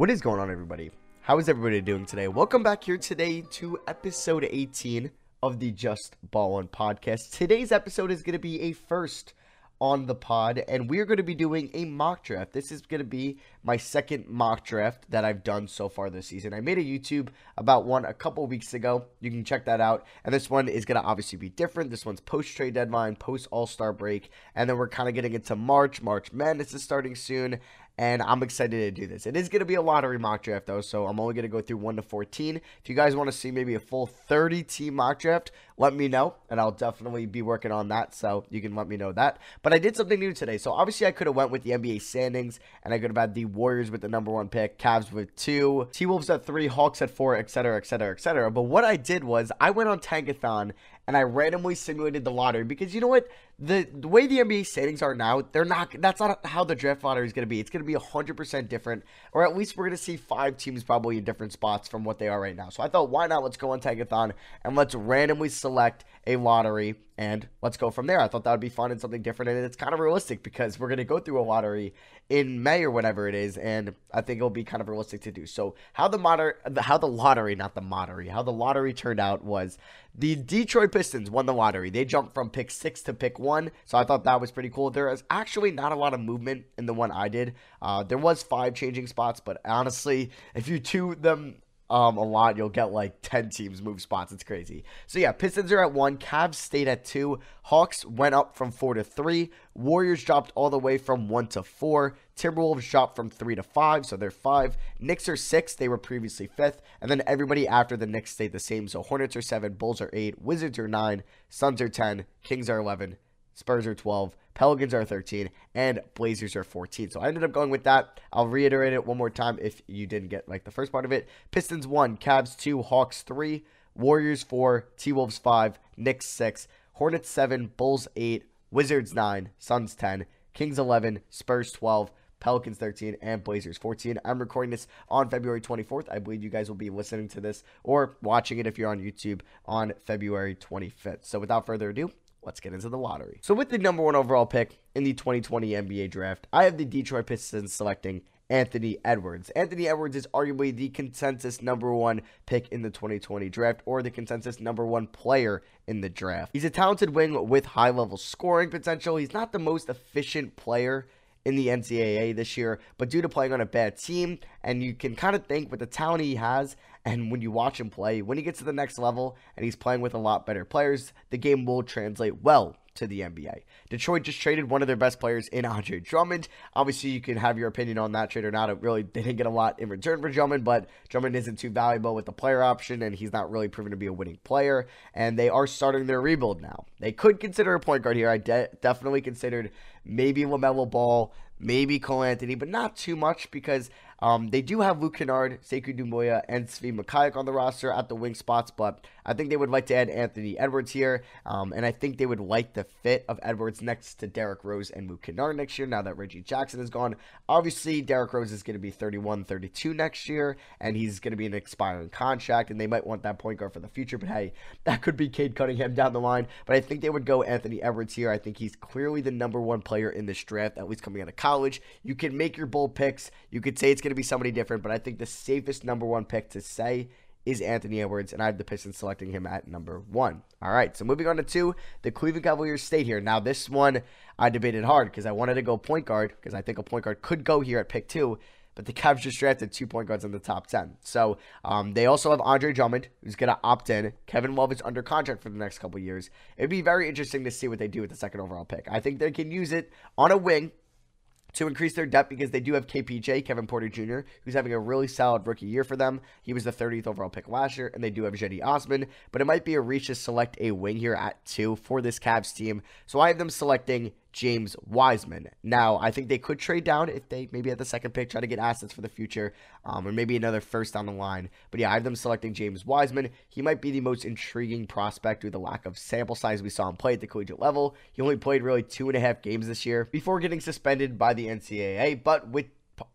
What is going on, everybody? How is everybody doing today? Welcome back here today to episode 18 of the Just Ball On podcast. Today's episode is going to be a first on the pod, and we're going to be doing a mock draft. This is going to be my second mock draft that I've done so far this season. I made a YouTube about one a couple weeks ago. You can check that out. And this one is going to obviously be different. This one's post trade deadline, post All Star break, and then we're kind of getting into March. March Madness is starting soon, and I'm excited to do this. It is going to be a lottery mock draft, though, so I'm only going to go through 1 to 14. If you guys want to see maybe a full 30 team mock draft, let me know, and I'll definitely be working on that, so you can let me know that. But I did something new today, so obviously I could have went with the NBA standings, and I could have had the Warriors with the number one pick, Cavs with two, T-Wolves at three, Hawks at four, etc., etc., etc. But what I did was I went on Tankathon, and I randomly simulated the lottery because you know what? The, the way the NBA standings are now, they're not. That's not how the draft lottery is going to be. It's going to be hundred percent different, or at least we're going to see five teams probably in different spots from what they are right now. So I thought, why not? Let's go on Tankathon and let's randomly select a lottery and let's go from there. I thought that would be fun and something different, and it's kind of realistic because we're going to go through a lottery in May or whatever it is, and I think it'll be kind of realistic to do. So how the moder- how the lottery, not the lottery, how the lottery turned out was the Detroit Pistons won the lottery. They jumped from pick six to pick one, so I thought that was pretty cool. There is actually not a lot of movement in the one I did. Uh, there was five changing spots, but honestly, if you two them um, a lot, you'll get like 10 teams move spots. It's crazy. So yeah, Pistons are at one. Cavs stayed at two. Hawks went up from four to three. Warriors dropped all the way from one to four. Timberwolves dropped from three to five, so they're five. Knicks are six. They were previously fifth. And then everybody after the Knicks stayed the same. So Hornets are seven. Bulls are eight. Wizards are nine. Suns are 10. Kings are 11. Spurs are 12, Pelicans are 13, and Blazers are 14. So I ended up going with that. I'll reiterate it one more time if you didn't get like the first part of it. Pistons 1, Cavs 2, Hawks 3, Warriors 4, T Wolves 5, Knicks 6, Hornets 7, Bulls 8, Wizards 9, Suns 10, Kings 11, Spurs 12, Pelicans 13, and Blazers 14. I'm recording this on February 24th. I believe you guys will be listening to this or watching it if you're on YouTube on February 25th. So without further ado, let's get into the lottery. So with the number one overall pick in the 2020 NBA draft, I have the Detroit Pistons selecting Anthony Edwards. Anthony Edwards is arguably the consensus number one pick in the 2020 draft or the consensus number one player in the draft. He's a talented wing with high level scoring potential. He's not the most efficient player in the NCAA this year, but due to playing on a bad team, and you can kind of think with the talent he has, and when you watch him play, when he gets to the next level and he's playing with a lot better players, the game will translate well to the NBA. Detroit just traded one of their best players in Andre Drummond. Obviously, you can have your opinion on that trade or not. It really they didn't get a lot in return for Drummond, but Drummond isn't too valuable with the player option, and he's not really proven to be a winning player. And they are starting their rebuild now. They could consider a point guard here. I de- definitely considered maybe LaMelo Ball, maybe Cole Anthony, but not too much because um, they do have Luke Kennard, Sekou Doumbouya, and Svi Mykhailiuk on the roster at the wing spots, but I think they would like to add Anthony Edwards here, um, and I think they would like the fit of Edwards next to Derrick Rose and Luke Kennard next year now that Reggie Jackson is gone. Obviously, Derrick Rose is going to be 31, 32 next year, and he's going to be an expiring contract, and they might want that point guard for the future, but hey, that could be Cade Cunningham down the line, but I think they would go Anthony Edwards here. I think he's clearly the number one player in this draft, at least coming out of college. You can make your bold picks. You could say it's going to be somebody different, but I think the safest number one pick to say is Anthony Edwards, and I have the Pistons selecting him at number one. All right, so moving on to two, the Cleveland Cavaliers stayed here. Now, this one I debated hard because I wanted to go point guard because I think a point guard could go here at pick two, but the Cavs just drafted two point guards in the top 10. So um, they also have Andre Drummond, who's going to opt in. Kevin Love is under contract for the next couple years. It'd be very interesting to see what they do with the second overall pick. I think they can use it on a wing to increase their depth because they do have KPJ, Kevin Porter Jr., who's having a really solid rookie year for them. He was the 30th overall pick last year, and they do have Cedi Osman, but it might be a reach to select a wing here at two for this Cavs team. So I have them selecting James Wiseman. Now, I think they could trade down if they maybe at the second pick try to get assets for the future, um, or maybe another first down the line. But yeah, I have them selecting James Wiseman. He might be the most intriguing prospect with the lack of sample size we saw him play at the collegiate level. He only played really two and a half games this year before getting suspended by the NCAA. But with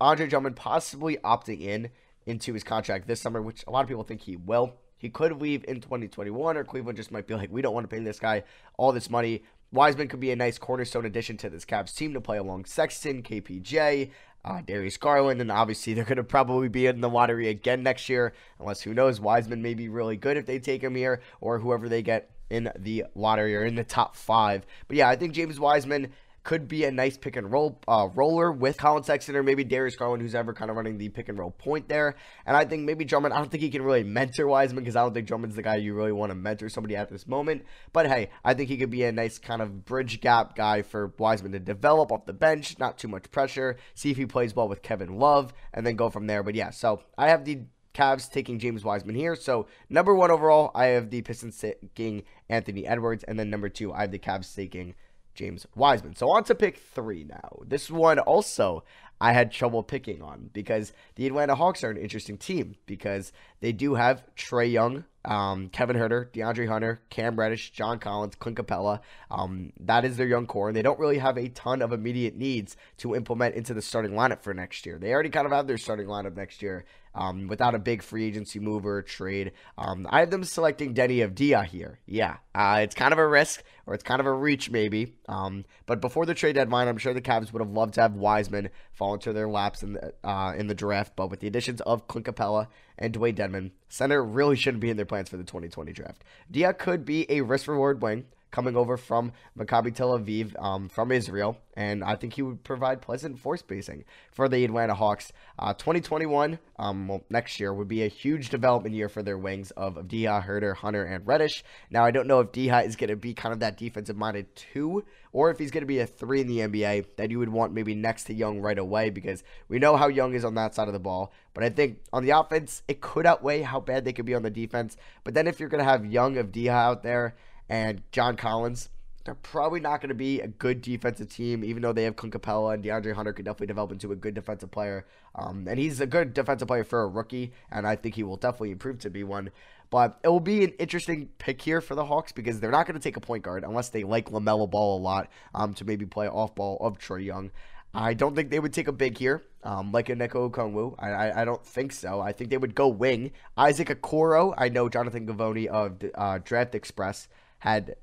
Andre Drummond possibly opting in into his contract this summer, which a lot of people think he will. He could leave in 2021, or Cleveland just might be like, we don't want to pay this guy all this money. Wiseman could be a nice cornerstone addition to this Cavs team to play along Sexton, KPJ, uh, Darius Garland, and obviously they're going to probably be in the lottery again next year, unless who knows, Wiseman may be really good if they take him here, or whoever they get in the lottery or in the top five. But yeah, I think James Wiseman could be a nice pick and roll uh, roller with Collin Sexton or maybe Darius Garland, who's ever kind of running the pick and roll point there. And I think maybe Drummond, I don't think he can really mentor Wiseman because I don't think Drummond's the guy you really want to mentor somebody at this moment. But hey, I think he could be a nice kind of bridge gap guy for Wiseman to develop off the bench, not too much pressure, see if he plays well with Kevin Love, and then go from there. But yeah, so I have the Cavs taking James Wiseman here. So number one overall, I have the Pistons taking Anthony Edwards, and then number two, I have the Cavs taking James Wiseman. So on to pick three now. This one also I had trouble picking on because the Atlanta Hawks are an interesting team because they do have Trae Young, um, Kevin Huerter, DeAndre Hunter, Cam Reddish, John Collins, Clint Capela. Um, that is their young core, and they don't really have a ton of immediate needs to implement into the starting lineup for next year. They already kind of have their starting lineup next year um, without a big free agency move or trade. Um, I have them selecting Deni Avdija here. Yeah, uh, it's kind of a risk or it's kind of a reach maybe. Um, but before the trade deadline, I'm sure the Cavs would have loved to have Wiseman fall into their laps in the uh, in the draft. But with the additions of Clint Capela and Dewayne Dedmon, center really shouldn't be in their plans for the 2020 draft. Dia could be a risk reward wing coming over from Maccabi Tel Aviv um, from Israel, and I think he would provide pleasant floor spacing for the Atlanta Hawks. Uh, 2021, um, well, next year, would be a huge development year for their wings of Avdija, Huerter, Hunter, and Reddish. Now, I don't know if Diha is going to be kind of that defensive minded two, or if he's going to be a three in the NBA that you would want maybe next to Young right away because we know how Young is on that side of the ball. But I think on the offense, it could outweigh how bad they could be on the defense. But then if you're going to have Young Avdija out there, and John Collins, they're probably not going to be a good defensive team, even though they have Clint Capela and DeAndre Hunter could definitely develop into a good defensive player. Um, and he's a good defensive player for a rookie, and I think he will definitely improve to be one. But it will be an interesting pick here for the Hawks because they're not going to take a point guard unless they like LaMelo Ball a lot um, to maybe play off ball of Trae Young. I don't think they would take a big here, um, like a Neko Okongwu. I, I, I, don't think so. I think they would go wing. Isaac Okoro. I know Jonathan Givony of uh, Draft Express had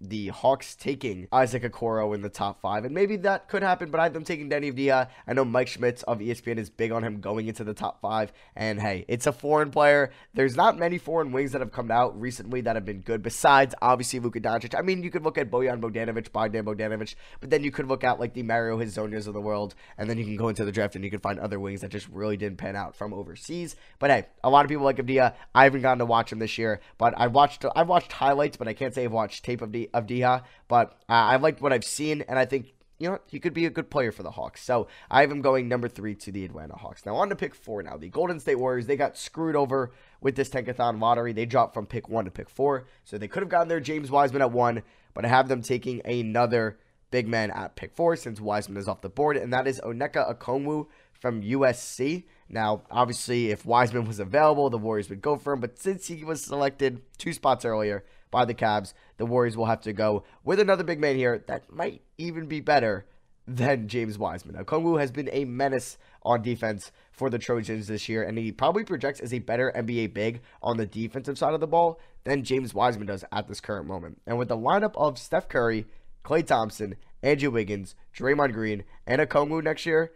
the Hawks taking Isaac Okoro in the top five, and maybe that could happen. But I have them taking Deni Avdija. I know Mike Schmitz of ESPN is big on him going into the top five, and hey, it's a foreign player. There's not many foreign wings that have come out recently that have been good. Besides, obviously Luka Doncic. I mean, you could look at Bojan Bogdanovic, Bogdan Bogdanovic, but then you could look at like the Mario Hezonjas of the world, and then you can go into the draft and you can find other wings that just really didn't pan out from overseas. But hey, a lot of people like Avdija. I haven't gotten to watch him this year, but I've watched I've watched highlights, but I can't say I've watched tape of D of Dia, but uh, I liked what I've seen, and I think you know he could be a good player for the Hawks. So I have him going number three to the Atlanta Hawks. Now on to pick four. Now the Golden State Warriors they got screwed over with this tankathon lottery. They dropped from pick one to pick four, so they could have gotten their James Wiseman at one, but I have them taking another big man at pick four since Wiseman is off the board, and that is Onyeka Okongwu from USC. Now, obviously, if Wiseman was available, the Warriors would go for him, but since he was selected two spots earlier, by the Cavs. The Warriors will have to go with another big man here that might even be better than James Wiseman. Now, Okongwu has been a menace on defense for the Trojans this year, and he probably projects as a better NBA big on the defensive side of the ball than James Wiseman does at this current moment. And with the lineup of Steph Curry, Klay Thompson, Andrew Wiggins, Draymond Green, and Okongwu next year,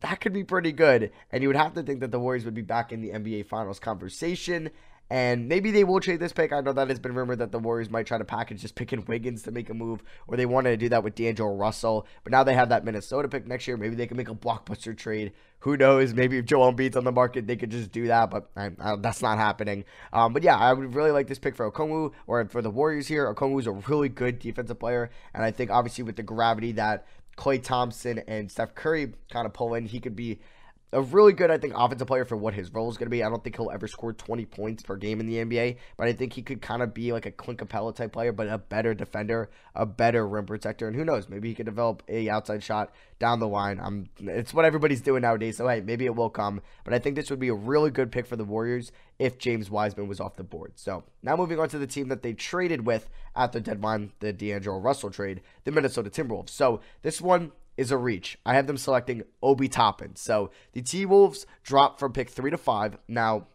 that could be pretty good. And you would have to think that the Warriors would be back in the NBA Finals conversation. And maybe they will trade this pick. I know that it's been rumored that the Warriors might try to package just picking Wiggins to make a move, or they wanted to do that with D'Angelo Russell. But now they have that Minnesota pick next year. Maybe they can make a blockbuster trade. Who knows? Maybe if Joel Embiid's on the market, they could just do that. But I, I, that's not happening. Um, but yeah, I would really like this pick for Okongwu or for the Warriors here. Okongwu is a really good defensive player, and I think obviously with the gravity that Klay Thompson and Steph Curry kind of pull in, he could be a really good, I think, offensive player for what his role is going to be. I don't think he'll ever score 20 points per game in the NBA, but I think he could kind of be like a Clint Capela type player, but a better defender, a better rim protector, and who knows, maybe he could develop a outside shot down the line. I'm, it's what everybody's doing nowadays, so hey, maybe it will come. But I think this would be a really good pick for the Warriors if James Wiseman was off the board. So now moving on to the team that they traded with at the deadline, the D'Angelo Russell trade, the Minnesota Timberwolves. So this one is a reach. I have them selecting Obi Toppin. So the T Wolves drop from pick three to five. Now,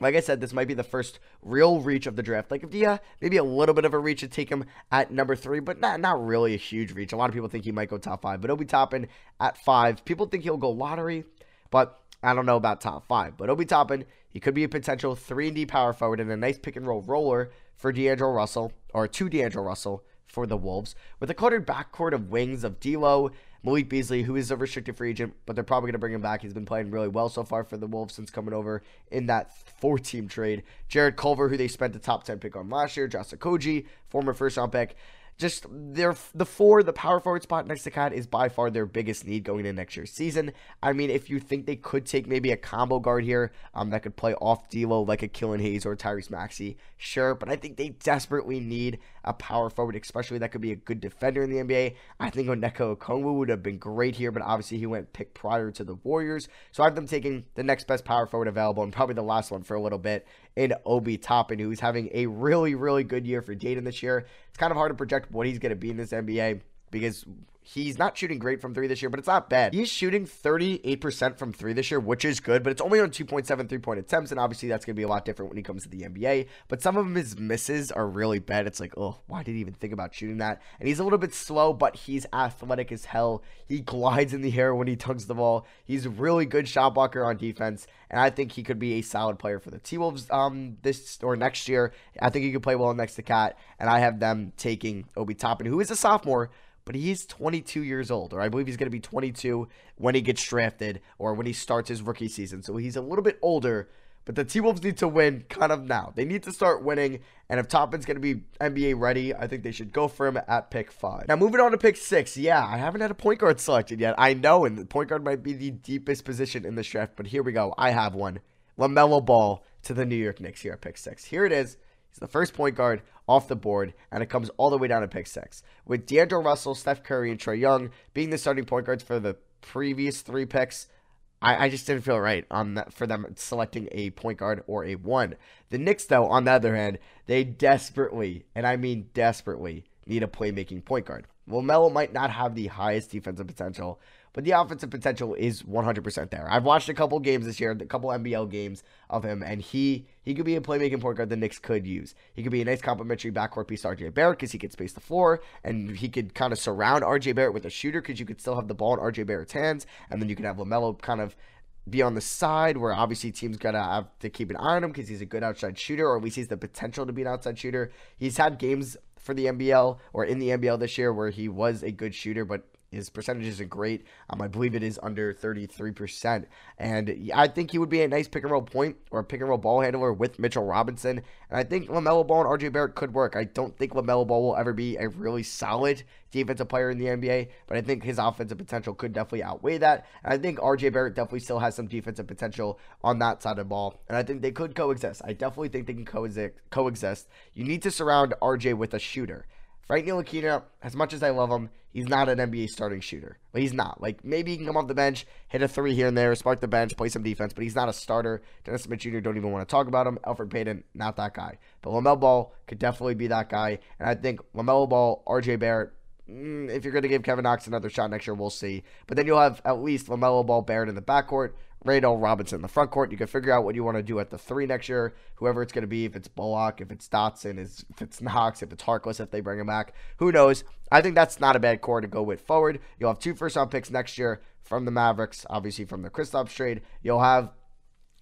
like I said, this might be the first real reach of the draft. Like, yeah, maybe a little bit of a reach to take him at number three, but not not really a huge reach. A lot of people think he might go top five, but Obi Toppin at five. People think he'll go lottery, but I don't know about top five. But Obi Toppin, he could be a potential three and D power forward and a nice pick and roll roller for D'Angelo Russell or to D'Angelo Russell for the Wolves with a cluttered backcourt of wings of D'Lo Malik Beasley, who is a restricted free agent, but they're probably going to bring him back. He's been playing really well so far for the Wolves since coming over in that four team trade. Jarrett Culver, who they spent the top 10 pick on last year. Josh Okogie, former first round pick just their the four, the power forward spot next to KAT is by far their biggest need going into next year's season. I mean, if you think they could take maybe a combo guard here um, that could play off D'Lo like a Killian Hayes or Tyrese Maxey, sure. But I think they desperately need a power forward, especially that could be a good defender in the NBA. I think Onyeka Okongwu would have been great here, but obviously he went picked prior to the Warriors. So I have them taking the next best power forward available and probably the last one for a little bit in Obi Toppin, who's having a really, really good year for Dayton this year. It's kind of hard to project what he's going to be in this NBA because He's not shooting great from three this year, but it's not bad. He's shooting 38% from three this year, which is good, but it's only on 2.7 three point attempts. And obviously, that's going to be a lot different when he comes to the NBA. But some of his misses are really bad. It's like, oh, why did he even think about shooting that? And he's a little bit slow, but he's athletic as hell. He glides in the air when he tugs the ball. He's a really good shot blocker on defense. And I think he could be a solid player for the T Wolves um, this or next year. I think he could play well next to KAT. And I have them taking Obi Toppin, who is a sophomore but he's 22 years old, or I believe he's going to be 22 when he gets drafted or when he starts his rookie season. So he's a little bit older, but the T Wolves need to win kind of now. They need to start winning, and if Toppin's going to be NBA ready, I think they should go for him at pick five. Now, moving on to pick six. Yeah, I haven't had a point guard selected yet. I know, and the point guard might be the deepest position in the draft, but here we go. I have one. LaMelo Ball to the New York Knicks here at pick six. Here it is. He's the first point guard off the board, and it comes all the way down to pick six. With D'Angelo Russell, Steph Curry, and Trae Young being the starting point guards for the previous three picks, I, I just didn't feel right on that for them selecting a point guard or a one. The Knicks, though, on the other hand, they desperately, and I mean desperately, need a playmaking point guard. Well, Melo might not have the highest defensive potential, but the offensive potential is 100% there. I've watched a couple games this year, a couple NBL games of him, and he he could be a playmaking point guard the Knicks could use. He could be a nice complementary backcourt piece to RJ Barrett because he could space the floor, and he could kind of surround RJ Barrett with a shooter because you could still have the ball in RJ Barrett's hands, and then you can have LaMelo kind of be on the side where obviously teams gotta have to keep an eye on him because he's a good outside shooter, or at least he's the potential to be an outside shooter. He's had games for the NBL or in the NBL this year where he was a good shooter, but his percentage isn't great. Um, I believe it is under 33%. And I think he would be a nice pick and roll point or pick and roll ball handler with Mitchell Robinson. And I think LaMelo Ball and RJ Barrett could work. I don't think LaMelo Ball will ever be a really solid defensive player in the NBA, but I think his offensive potential could definitely outweigh that. And I think RJ Barrett definitely still has some defensive potential on that side of the ball. And I think they could coexist. I definitely think they can coexist. coexist. You need to surround RJ with a shooter. Frank Ntilikina, as much as I love him, he's not an NBA starting shooter. But he's not. Like maybe he can come off the bench, hit a three here and there, spark the bench, play some defense, but he's not a starter. Dennis Smith Jr. don't even want to talk about him. Elfrid Payton, not that guy. But LaMelo Ball could definitely be that guy. And I think LaMelo Ball, RJ Barrett, mm, if you're going to give Kevin Knox another shot next year, we'll see. But then you'll have at least LaMelo Ball, Barrett in the backcourt. Randle Robinson in the front court. You can figure out what you want to do at the three next year, whoever it's going to be. If it's Bullock, if it's Dotson, if it's Knox, if it's Harkless, if they bring him back, who knows? I think that's not a bad core to go with forward. You'll have two first round picks next year from the Mavericks, obviously from the Kristaps trade. You'll have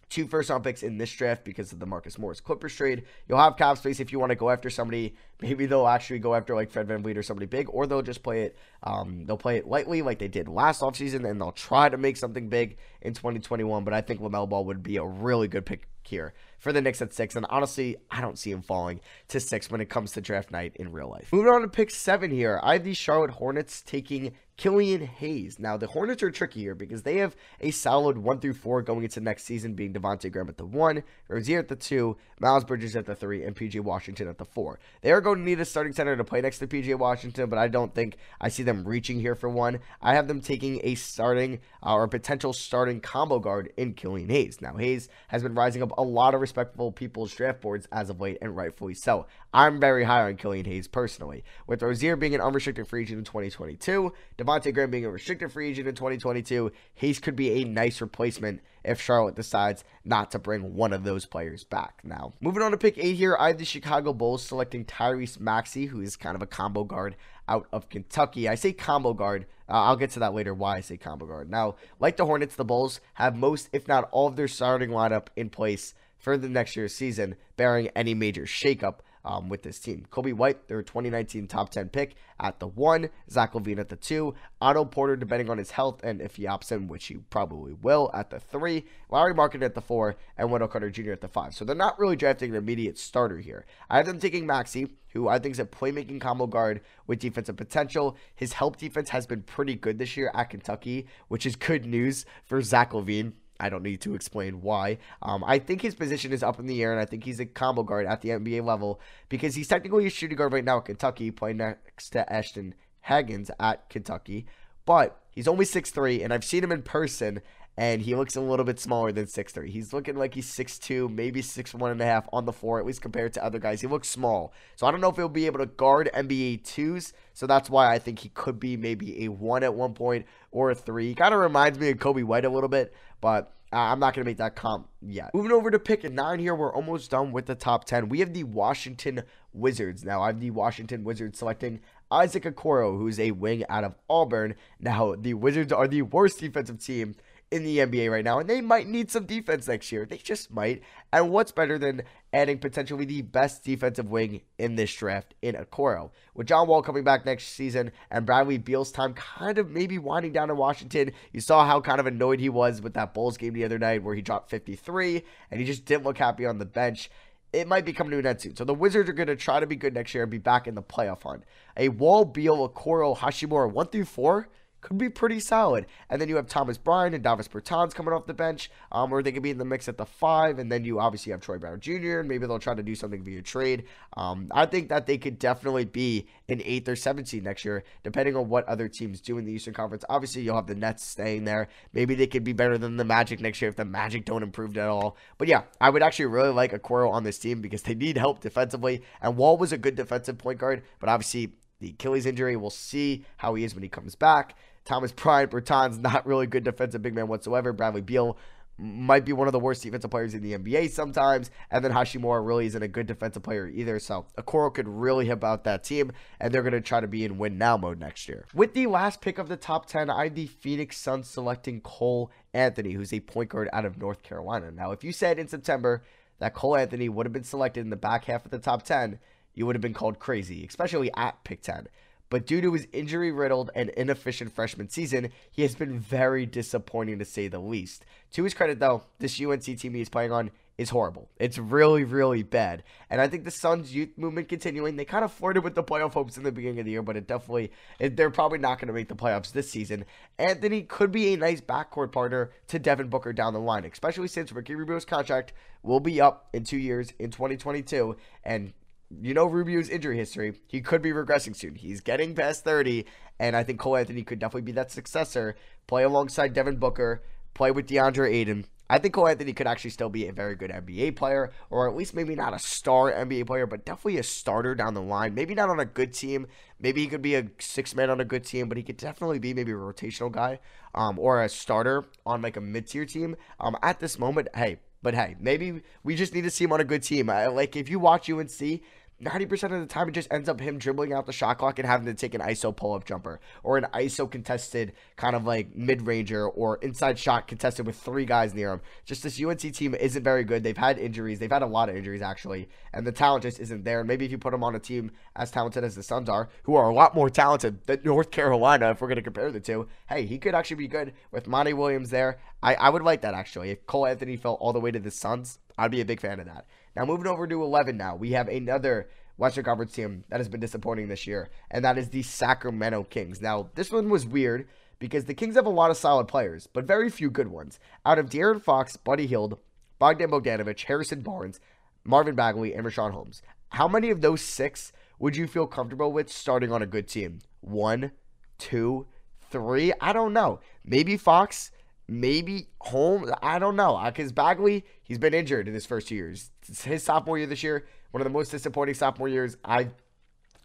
two first round picks in this draft because of the Marcus Morris Clippers trade. You'll have cap space if you want to go after somebody. Maybe they'll actually go after like Fred VanVleet or somebody big, or they'll just play it. Um, they'll play it lightly like they did last offseason, and they'll try to make something big in 2021. But I think LaMelo Ball would be a really good pick here for the Knicks at six. And honestly, I don't see him falling to six when it comes to draft night in real life. Moving on to pick seven here, I have the Charlotte Hornets taking Killian Hayes. Now, the Hornets are tricky here because they have a solid one through four going into next season, being Devonte Graham at the one, Rozier at the two, Miles Bridges at the three, and PJ Washington at the four. They are going to need a starting center to play next to PJ Washington, but I don't think I see them reaching here for one. I have them taking a starting uh, or a potential starting combo guard in Killian Hayes. Now, Hayes has been rising up a lot of respectable people's draft boards as of late, and rightfully so. I'm very high on Killian Hayes personally. With Rozier being an unrestricted free agent in 2022, Devonte Graham being a restricted free agent in 2022, Hayes could be a nice replacement if Charlotte decides not to bring one of those players back. Now, moving on to pick eight here, I have the Chicago Bulls selecting Tyrese Maxey, who is kind of a combo guard out of Kentucky. I say combo guard. Uh, I'll get to that later why I say combo guard. Now, like the Hornets, the Bulls have most, if not all, of their starting lineup in place for the next year's season, bearing any major shakeup um, with this team. Coby White, their 2019 top 10 pick at the one, Zach LaVine at the two, Otto Porter, depending on his health and if he opts in, which he probably will, at the three, Larry Market at the four, and Wendell Carter Jr. at the five. So they're not really drafting an immediate starter here. I have them taking Maxey, who I think is a playmaking combo guard with defensive potential. His help defense has been pretty good this year at Kentucky, which is good news for Zach LaVine. I don't need to explain why. Um, I think his position is up in the air, and I think he's a combo guard at the NBA level because he's technically a shooting guard right now at Kentucky, playing next to Ashton Hagans at Kentucky. But he's only 6'3, and I've seen him in person, and he looks a little bit smaller than 6'3. He's looking like he's 6'2, maybe 6'1 and a half on the floor, at least compared to other guys. He looks small. So I don't know if he'll be able to guard NBA twos. So that's why I think he could be maybe a one at one point or a three. He kind of reminds me of Coby White a little bit, but I'm not going to make that comp yet. Moving over to pick nine here, we're almost done with the top 10. We have the Washington Wizards. Now, I have the Washington Wizards selecting Isaac Okoro, who's a wing out of Auburn. Now, the Wizards are the worst defensive team in the NBA right now, and they might need some defense next year. They just might. And what's better than adding potentially the best defensive wing in this draft in Okoro? With John Wall coming back next season and Bradley Beal's time kind of maybe winding down in Washington, you saw how kind of annoyed he was with that Bulls game the other night where he dropped 53 and he just didn't look happy on the bench it might be coming to an end soon. So the Wizards are going to try to be good next year and be back in the playoff hunt. A Wall, Beal, Okoro, Hachimura, one through four could be pretty solid. And then you have Thomas Bryant and Davis Bertans coming off the bench, um, or they could be in the mix at the five. And then you obviously have Troy Brown Jr. and maybe they'll try to do something via trade. Um, I think that they could definitely be an eighth or seventh seed next year, depending on what other teams do in the Eastern Conference. Obviously, you'll have the Nets staying there. Maybe they could be better than the Magic next year if the Magic don't improve at all. But yeah, I would actually really like a Okoro on this team because they need help defensively. And Wall was a good defensive point guard, but obviously the Achilles injury. We'll see how he is when he comes back. Thomas Bryant, Bertans, not really good defensive big man whatsoever. Bradley Beal might be one of the worst defensive players in the NBA sometimes. And then Hachimura really isn't a good defensive player either. So Okoro could really help out that team. And they're going to try to be in win now mode next year. With the last pick of the top 10, I have the Phoenix Suns selecting Cole Anthony, who's a point guard out of North Carolina. Now, if you said in September that Cole Anthony would have been selected in the back half of the top 10, you would have been called crazy, especially at pick 10. But due to his injury riddled and inefficient freshman season, he has been very disappointing to say the least. To his credit, though, this UNC team he's playing on is horrible. It's really, really bad. And I think the Suns' youth movement continuing, they kind of flirted with the playoff hopes in the beginning of the year, but it definitely, it, they're probably not going to make the playoffs this season. Anthony could be a nice backcourt partner to Devin Booker down the line, especially since Ricky Rubio's contract will be up in two years in 2022. And you know Rubio's injury history. He could be regressing soon. He's getting past 30, and I think Cole Anthony could definitely be that successor. Play alongside Devin Booker, play with DeAndre Ayton. I think Cole Anthony could actually still be a very good NBA player, or at least maybe not a star NBA player, but definitely a starter down the line. Maybe not on a good team. Maybe he could be a six man on a good team, but he could definitely be maybe a rotational guy, um, or a starter on like a mid tier team. Um, at this moment, hey, but hey, maybe we just need to see him on a good team. like if you watch UNC, 90% of the time it just ends up him dribbling out the shot clock and having to take an ISO pull up jumper or an ISO contested kind of like mid ranger or inside shot contested with three guys near him. Just this UNC team isn't very good. They've had injuries. They've had a lot of injuries actually, and the talent just isn't there. And maybe if you put him on a team as talented as the Suns are, who are a lot more talented than North Carolina, if we're going to compare the two, hey, he could actually be good with Monty Williams there. I, I would like that actually. If Cole Anthony fell all the way to the Suns, I'd be a big fan of that. Now, moving over to 11 now, we have another Western Conference team that has been disappointing this year, and that is the Sacramento Kings. Now, this one was weird because the Kings have a lot of solid players, but very few good ones. Out of De'Aaron Fox, Buddy Hield, Bogdan Bogdanovic, Harrison Barnes, Marvin Bagley, and Richaun Holmes, how many of those six would you feel comfortable with starting on a good team? One, two, three? I don't know. Maybe Fox maybe home. I don't know uh, because Bagley he's been injured in his first years. It's his sophomore year this year, one of the most disappointing sophomore years I've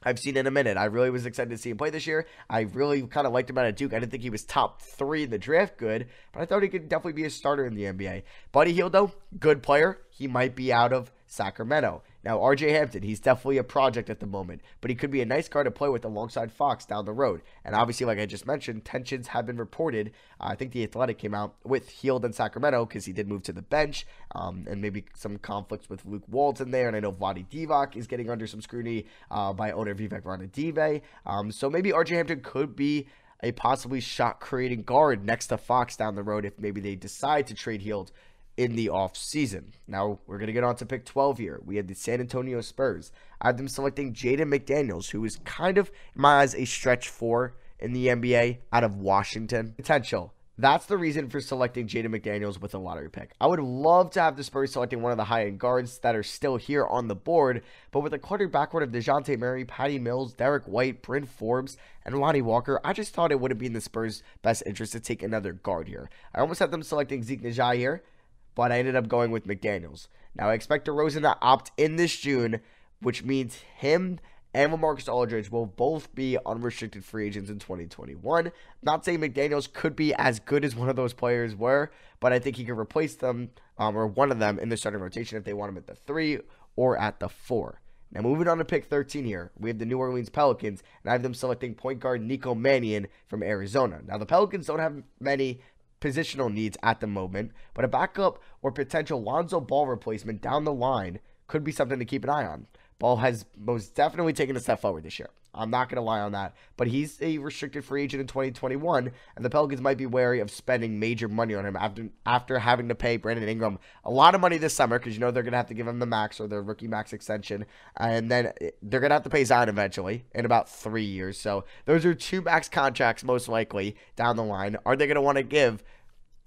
I've seen in a minute. I really was excited to see him play this year. I really kind of liked him out of Duke. I didn't think he was top three in the draft good, but I thought he could definitely be a starter in the NBA. Buddy Hield, though, good player. He might be out of Sacramento. Now, RJ Hampton, he's definitely a project at the moment, but he could be a nice guard to play with alongside Fox down the road. And obviously, like I just mentioned, tensions have been reported. Uh, I think the Athletic came out with Hield in Sacramento because he did move to the bench, um, and maybe some conflicts with Luke Walton there. And I know Vlade Divac is getting under some scrutiny uh, by owner Vivek Ranadive. Um, so maybe RJ Hampton could be a possibly shot creating guard next to Fox down the road if maybe they decide to trade Hield in the offseason. Now, we're going to get on to pick 12 here. We had the San Antonio Spurs. I have them selecting Jaden McDaniels, who is kind of, in my eyes, a stretch four in the NBA out of Washington. Potential. That's the reason for selecting Jaden McDaniels with a lottery pick. I would love to have the Spurs selecting one of the high end guards that are still here on the board, but with a cluttered backcourt of DeJounte Murray, Patty Mills, Derrick White, Bryn Forbes, and Lonnie Walker, I just thought it would have been the Spurs' best interest to take another guard here. I almost had them selecting Zeke Nnaji here, but I ended up going with McDaniels. Now I expect DeRozan to opt in this June, which means him and LaMarcus Aldridge will both be unrestricted free agents in 2021. Not saying McDaniels could be as good as one of those players were, but I think he could replace them um, or one of them in the starting rotation if they want him at the three or at the four. Now, moving on to pick 13 here, we have the New Orleans Pelicans, and I have them selecting point guard Nico Mannion from Arizona. Now, the Pelicans don't have many positional needs at the moment, but a backup or potential Lonzo Ball replacement down the line could be something to keep an eye on. Ball has most definitely taken a step forward this year. I'm not going to lie on that. But he's a restricted free agent in 2021, and the Pelicans might be wary of spending major money on him after after having to pay Brandon Ingram a lot of money this summer because you know they're going to have to give him the max or their rookie max extension, and then eh, they're going to have to pay Zion eventually in about three years. So those are two max contracts most likely down the line. Are they going to want to give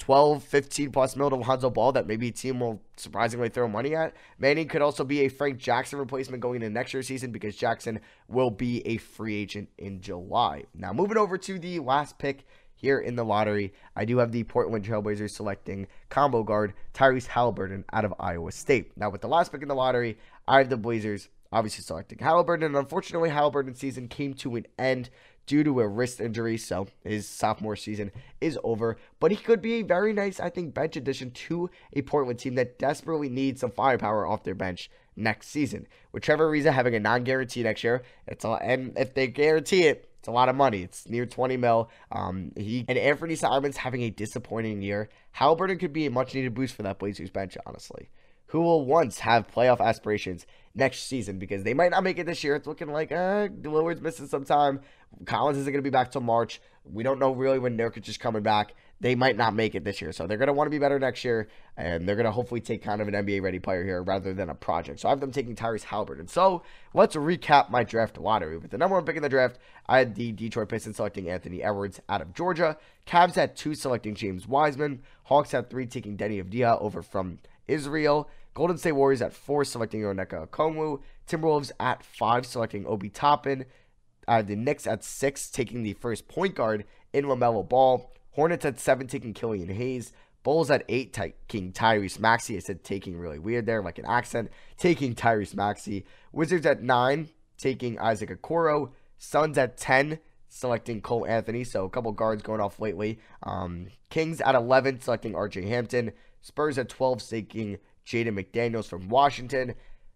12, 15 plus mil to Lonzo Ball that maybe a team will surprisingly throw money at. Mannion could also be a Frank Jackson replacement going into next year's season because Jackson will be a free agent in July. Now, moving over to the last pick here in the lottery, I do have the Portland Trailblazers selecting combo guard Tyrese Haliburton out of Iowa State. Now, with the last pick in the lottery, I have the Blazers obviously selecting Haliburton, and unfortunately, Haliburton's season came to an end due to a wrist injury. So his sophomore season is over. But he could be a very nice, I think, bench addition to a Portland team that desperately needs some firepower off their bench next season. With Trevor Ariza having a non-guarantee next year, it's a, and if they guarantee it, it's a lot of money. It's near 20 mil. Um, he and Anfernee Simons having a disappointing year. Haliburton could be a much needed boost for that Blazers bench, honestly who will once have playoff aspirations next season because they might not make it this year. It's looking like uh, Lillard's missing some time. Collins isn't going to be back till March. We don't know really when Nurkic is coming back. They might not make it this year, so they're going to want to be better next year, and they're going to hopefully take kind of an NBA ready player here rather than a project. So I have them taking Tyrese Haliburton. So let's recap my draft lottery. With the number one pick in the draft, I had the Detroit Pistons selecting Anthony Edwards out of Georgia. Cavs had two selecting James Wiseman. Hawks had three taking Deni Avdija over from Israel. Golden State Warriors at four, selecting Onyeka Okongwu. Timberwolves at five, selecting Obi Toppin. Uh, the Knicks at six, taking the first point guard in LaMelo Ball. Hornets at seven, taking Killian Hayes. Bulls at eight, taking Tyrese Maxey. I said taking really weird there, like an accent. Taking Tyrese Maxey. Wizards at nine, taking Isaac Okoro. Suns at 10, selecting Cole Anthony. So a couple guards going off lately. Um, Kings at 11, selecting RJ Hampton. Spurs at 12, taking Jaden McDaniels from Washington.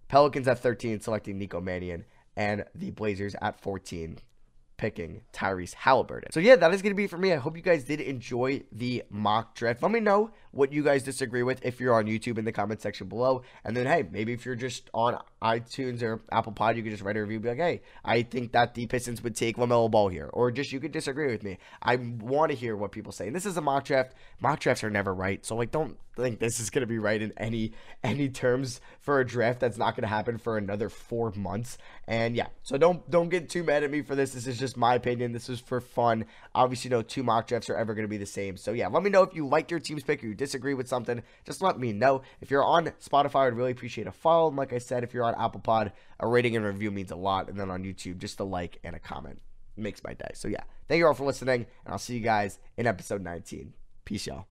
Pelicans at 13, selecting Nico Mannion. And the Blazers at 14, picking Tyrese Haliburton. So yeah, that is going to be for me. I hope you guys did enjoy the mock draft. Let me know what you guys disagree with if you're on YouTube in the comment section below. And then hey, maybe if you're just on iTunes or Apple Pod, you could just write a review, be like, hey, I think that the Pistons would take LaMelo Ball here, or just you could disagree with me. I want to hear what people say. And this is a mock draft. Mock drafts are never right, so like don't think this is going to be right in any any terms for a draft that's not going to happen for another four months. And yeah, so don't don't get too mad at me for this. This is just my opinion. This is for fun. Obviously, no two mock drafts are ever going to be the same. So yeah, let me know if you liked your team's pick or you disagree with something. Just let me know. If you're on Spotify, I'd really appreciate a follow. And like I said, if you're on Apple Pod, a rating and review means a lot. And then on YouTube, just a like and a comment makes my day. So yeah, thank you all for listening, and I'll see you guys in episode 19. Peace, y'all.